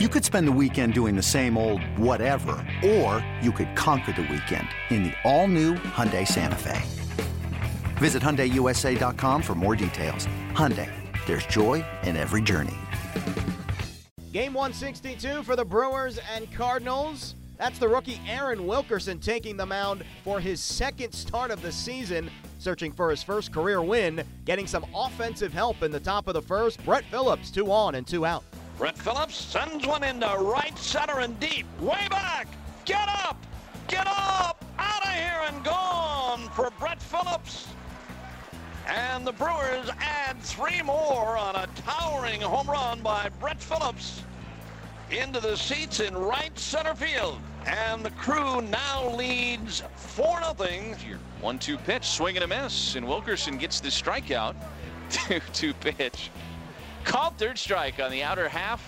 You could spend the weekend doing the same old whatever, or you could conquer the weekend in the all-new Hyundai Santa Fe. Visit HyundaiUSA.com for more details. Hyundai, there's joy in every journey. Game 162 for the Brewers and Cardinals. That's the rookie Aaron Wilkerson taking the mound for his second start of the season, searching for his first career win, getting some offensive help in the top of the first. Brett Phillips, two on and two out. Brett Phillips sends one into right center and deep. Way back. Get up. Get up. Out of here and gone for Brett Phillips. And the Brewers add three more on a towering home run by Brett Phillips into the seats in right center field. And the crew now leads 4 0. One two pitch, swing and a miss. And Wilkerson gets the strikeout. 2 2 pitch. Called third strike on the outer half.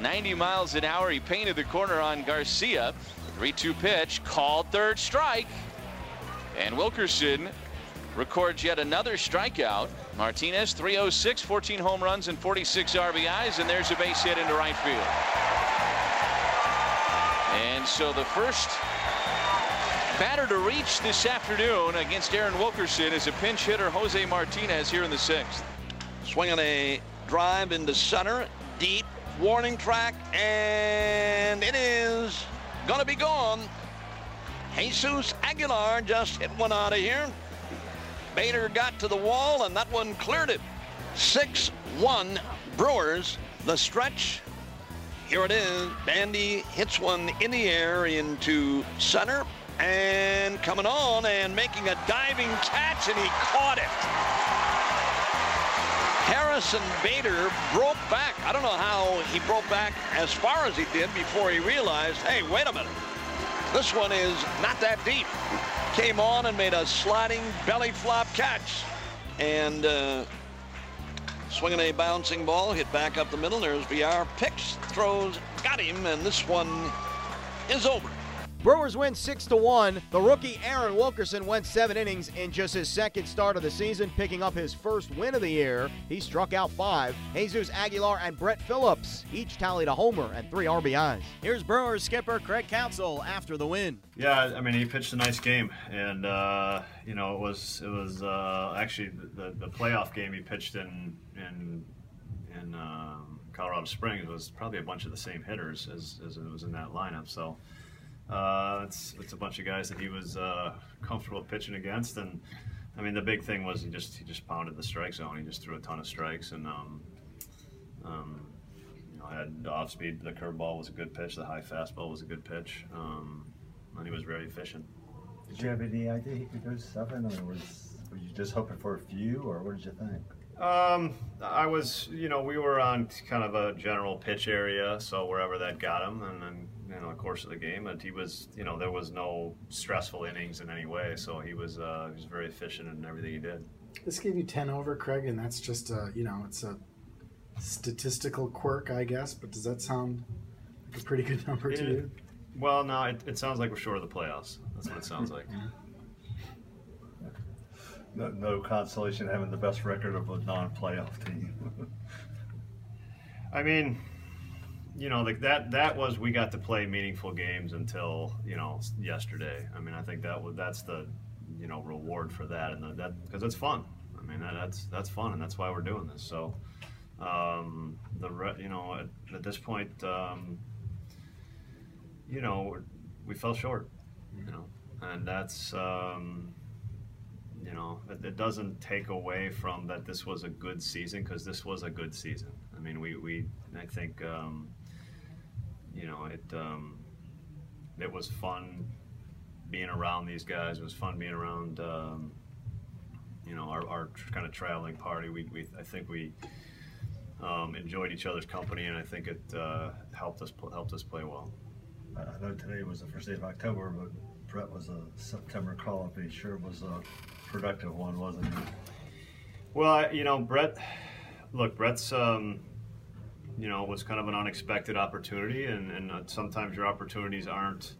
90 miles an hour. He painted the corner on Garcia. 3 2 pitch. Called third strike. And Wilkerson records yet another strikeout. Martinez 306, 14 home runs and 46 RBIs, and there's a base hit into right field. And so the first batter to reach this afternoon against Aaron Wilkerson is a pinch hitter Jose Martinez here in the sixth. Swinging a drive into center, deep, warning track, and it is going to be gone. Jesus Aguilar just hit one out of here. Bader got to the wall, and that one cleared it. 6-1 Brewers. The stretch. Here it is. Bandy hits one in the air into center. And coming on and making a diving catch, and he caught it. Harrison Bader broke back. I don't know how he broke back as far as he did before he realized, hey, wait a minute. This one is not that deep came on and made a sliding belly flop catch. And uh, swinging a bouncing ball, hit back up the middle. There's VR. Picks, throws, got him, and this one is over. Brewers win 6 to 1. The rookie Aaron Wilkerson went 7 innings in just his second start of the season, picking up his first win of the year. He struck out 5. Jesus Aguilar and Brett Phillips each tallied a homer and 3 RBIs. Here's Brewers skipper Craig Counsell after the win. Yeah, I mean he pitched a nice game and uh, you know it was it was uh, actually the, the playoff game he pitched in in in um, Colorado Springs was probably a bunch of the same hitters as, as it was in that lineup. So uh, it's it's a bunch of guys that he was uh, comfortable pitching against, and I mean the big thing was he just he just pounded the strike zone. He just threw a ton of strikes, and um, um, you know had off speed. The curveball was a good pitch. The high fastball was a good pitch, um, and he was very efficient. Did you have any idea he could go seven, or was were you just hoping for a few, or what did you think? Um, I was, you know, we were on kind of a general pitch area, so wherever that got him, and then you know, the course of the game, and he was, you know, there was no stressful innings in any way, so he was, uh, he was very efficient in everything he did. This gave you ten over, Craig, and that's just, a, you know, it's a statistical quirk, I guess. But does that sound like a pretty good number Yeah. to you? Well, no, it, it sounds like we're short of the playoffs. That's what it sounds like. No, no consolation having the best record of a non-playoff team. I mean, you know, like that that was we got to play meaningful games until you know yesterday. I mean, I think that was that's the you know reward for that, and the, that because it's fun. I mean, that, that's that's fun, and that's why we're doing this. So, um, the re, you know at, at this point, um, you know, we're, fell short. You know, and that's. Um, you know, it, it doesn't take away from that this was a good season because this was a good season. I mean, we, we I think, um, you know, it um, it was fun being around these guys. It was fun being around, um, you know, our, our kind of traveling party. We, we I think we um, enjoyed each other's company, and I think it uh, helped us helped us play well. I know today was the first day of October, but Brett was a September call-up. He sure was a productive one, wasn't he? Well, I- you know, Brett. Look, Brett's. Um, you know, was kind of an unexpected opportunity, and, and uh, sometimes your opportunities aren't,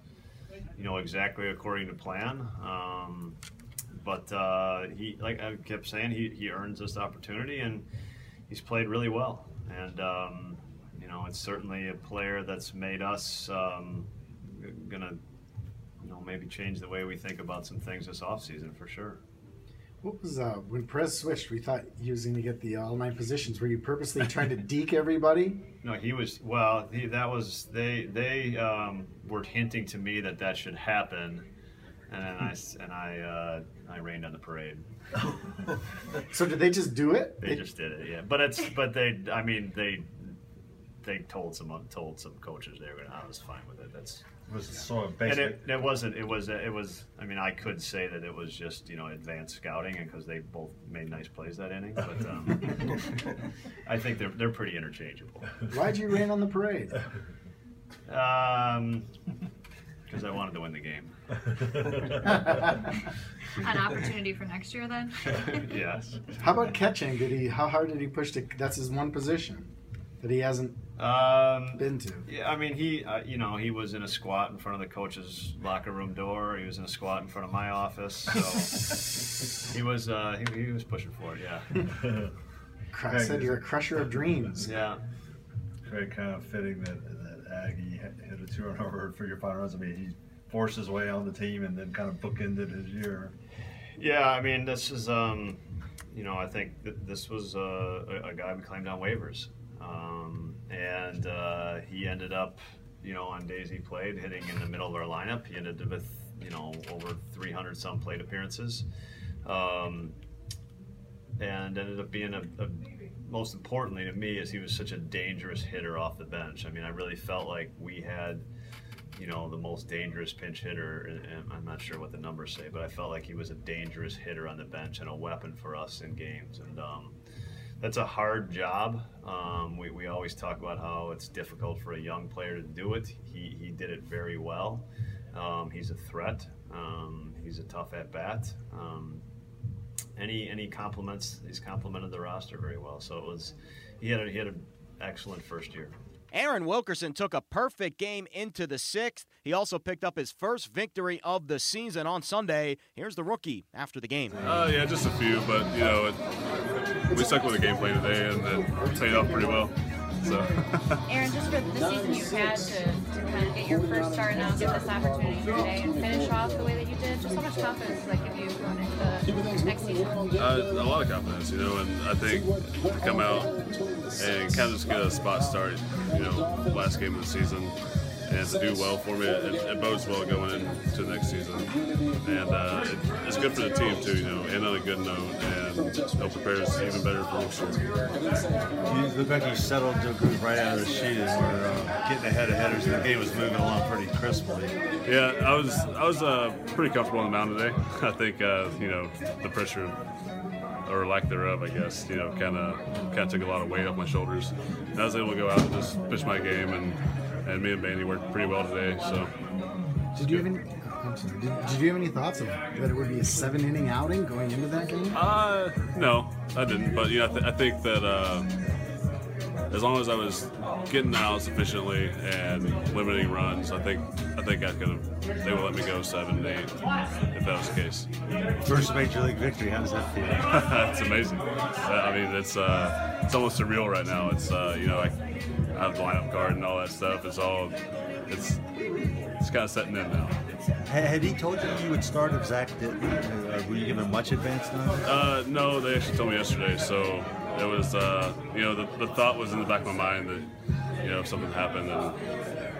you know, exactly according to plan. Um, but uh, he, like I kept saying, he, he earns this opportunity, and he's played really well. And um, you know, know, it's certainly a player that's made us um, gonna, you know, maybe change the way we think about some things this offseason for sure. What was uh, when Perez switched? We thought he was going to get the all nine positions. Were you purposely trying to deke everybody? No, he was well. He, that was they. They um, were hinting to me that that should happen, and then I s- and I uh, I rained on the parade. So did they just do it? They just did it, yeah. But it's but they. I mean they they told some told some coaches they were gonna. I was fine with it. That's It was sort of and basic. it, it wasn't. It was. It was. I mean, I could say that it was just you know advanced scouting, and because they both made nice plays that inning. But um, I think they're they're pretty interchangeable. Why'd you rain on the parade? Um, because I wanted to win the game. An opportunity for next year then? yes. How about catching? Did he? How hard did he push to? That's his one position that he hasn't Um, been to. yeah, I mean, he, uh, you know, he was in a squat in front of the coach's locker room door. He was in a squat in front of my office. So he was, uh, he, he was pushing for it. Yeah. Craig said you're a crusher of dreams. Yeah. Very kind of fitting that, that Aggie hit hit a two run over for your final runs. I mean, he forced his way on the team and then kind of bookended his year. Yeah, I mean, this is, um, you know, I think th- this was uh, a, a guy we claimed on waivers. Um, and uh, he ended up, you know, on days he played, hitting in the middle of our lineup. He ended up with, you know, over 300 some plate appearances. Um, and ended up being a, a, most importantly to me, is he was such a dangerous hitter off the bench. I mean, I really felt like we had you know, the most dangerous pinch hitter. And, I'm not sure what the numbers say, but I felt like he was a dangerous hitter on the bench and a weapon for us in games. And um, that's a hard job. Um, we, we always talk about how it's difficult for a young player to do it. He, he did it very well. Um, he's a threat. Um, he's a tough at bat. Um, any any compliments? He's complimented the roster very well. So it was he had a, he had an excellent first year. Aaron Wilkerson took a perfect game into the sixth. He also picked up his first victory of the season on Sunday. Here's the rookie after the game. Uh, yeah, just a few, but you know, it, we stuck with the game plan today, and it paid off pretty well. So, Aaron, just for the season you've had to, to kind of get your first start now, get this opportunity today, and finish off the way that you did, just how much confidence does that give you going into the next season? uh, a lot of confidence, you know, and I think to come out and kind of just get a spot start, you know, last game of the season, and to do well for me, it, it bodes well going into next season, and uh, it, it's good for the team too, you know, and on a good note, and it'll prepare us even better for next year. You look like you settled into a groove right out of the chute and were uh, getting ahead of headers, and the game was moving along pretty crisply. Yeah, I was I was uh, pretty comfortable on the mound today. I think uh, you know the pressure or lack thereof, I guess, you know, kind of kind of took a lot of weight off my shoulders. And I was able to go out and just pitch my game, and and me and Bandy worked pretty well today. So Did you have any? I'm sorry. Did, did you have any thoughts of that it would be a seven inning outing going into that game? uh, no, I didn't. But you know, I, th- I think that uh, as long as I was getting out sufficiently and limiting runs, I think I think I could have. They would let me go seven, eight, if that was the case. First major league victory. How does that feel? it's amazing. I mean, it's uh, it's almost surreal right now. It's uh, you know, I, I have the lineup card and all that stuff. It's all it's it's kind of setting in now. Had had he told you you would start if Zach didn't? Uh, were you given much advance notice? Uh, no, they actually told me yesterday, so it was uh, you know the, the thought was in the back of my mind that you know if something happened and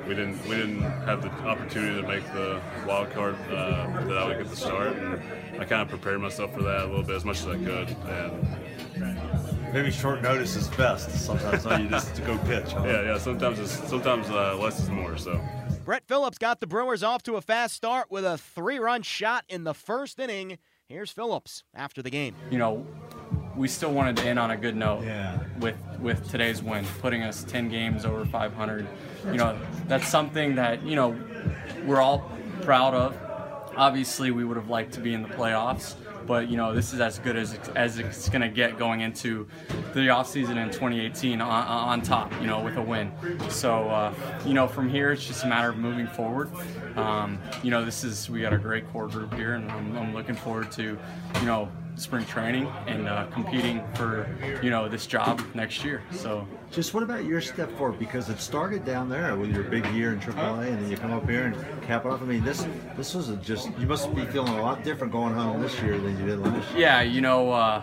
we didn't we didn't have the opportunity to make the wild card uh, that I would get the start. And I kind of prepared myself for that a little bit as much as I could, and Maybe short notice is best. Sometimes all you just to go pitch. Huh? yeah, yeah. Sometimes it's, sometimes uh, less is more. So. Brett Phillips got the Brewers off to a fast start with a three run shot in the first inning. Here's Phillips after the game. you know, we still wanted to end on a good note Yeah. with with today's win, putting us 10 games over 500. You know, that's something that you know we're all proud of. Obviously, we would have liked to be in the playoffs, but you know this is as good as as it's going to get going into the offseason in 2018 on, on top. You know, with a win. So uh, you know, from here it's just a matter of moving forward. Um, you know, this is we got a great core group here, and I'm, I'm looking forward to you know spring training and uh, competing for you know this job next year. So just what about your step forward? Because it started down there with your big year in AAA, and then you come up here and cap it off. I mean, this this was just you must be feeling a lot different going home this year than you did last year. Yeah, you know, uh,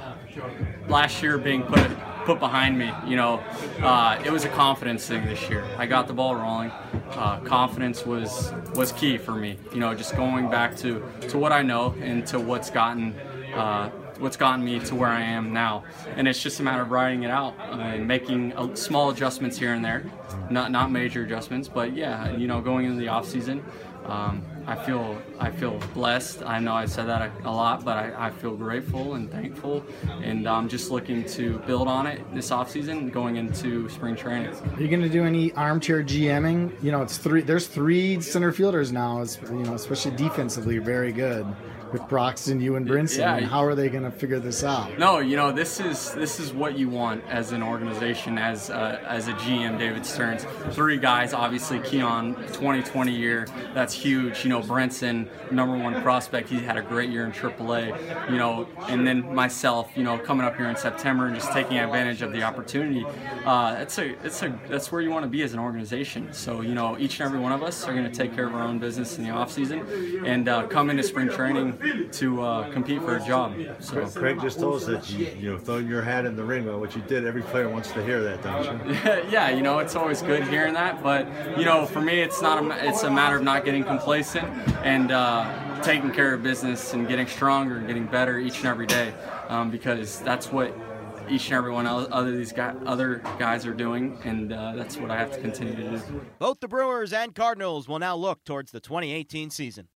last year being put put behind me, you know, uh, it was a confidence thing this year. I got the ball rolling. Uh, confidence was was key for me. You know, just going back to to what I know and to what's gotten uh, what's gotten me to where I am now. And it's just a matter of writing it out and making small adjustments here and there, not not major adjustments, but yeah, you know, going into the off season. Um, I feel I feel blessed. I know I said that a, a lot, but I, I, feel grateful and thankful, and I'm just looking to build on it this offseason going into spring training. Are you going to do any armchair GMing? You know, it's three. There's three center fielders now. You know, especially defensively, very good with Broxton, you and Brinson. Yeah, and how are they going to figure this out? No, you know this is this is what you want as an organization, as uh, as a GM, David Stearns. Three guys, obviously Keon, 2020 year, that's huge. You know Brinson, number one prospect, he had a great year in AAA. You know, and then myself, you know, coming up here in September and just taking advantage of the opportunity. Uh, it's a it's a that's where you want to be as an organization. So you know, each and every one of us are going to take care of our own business in the off season and uh, come into spring training to uh, compete for a job. So Craig just told us that you, you know throwing your hat in the ring about what you did. Every player wants to hear that, don't you? yeah, you know it's always good hearing that, but you know for me it's not a, it's a matter of not getting complacent and uh, taking care of business and getting stronger and getting better each and every day um, because that's what each and every one other these guys, other guys are doing, and uh, that's what I have to continue to do. Both the Brewers and Cardinals will now look towards the 2018 season.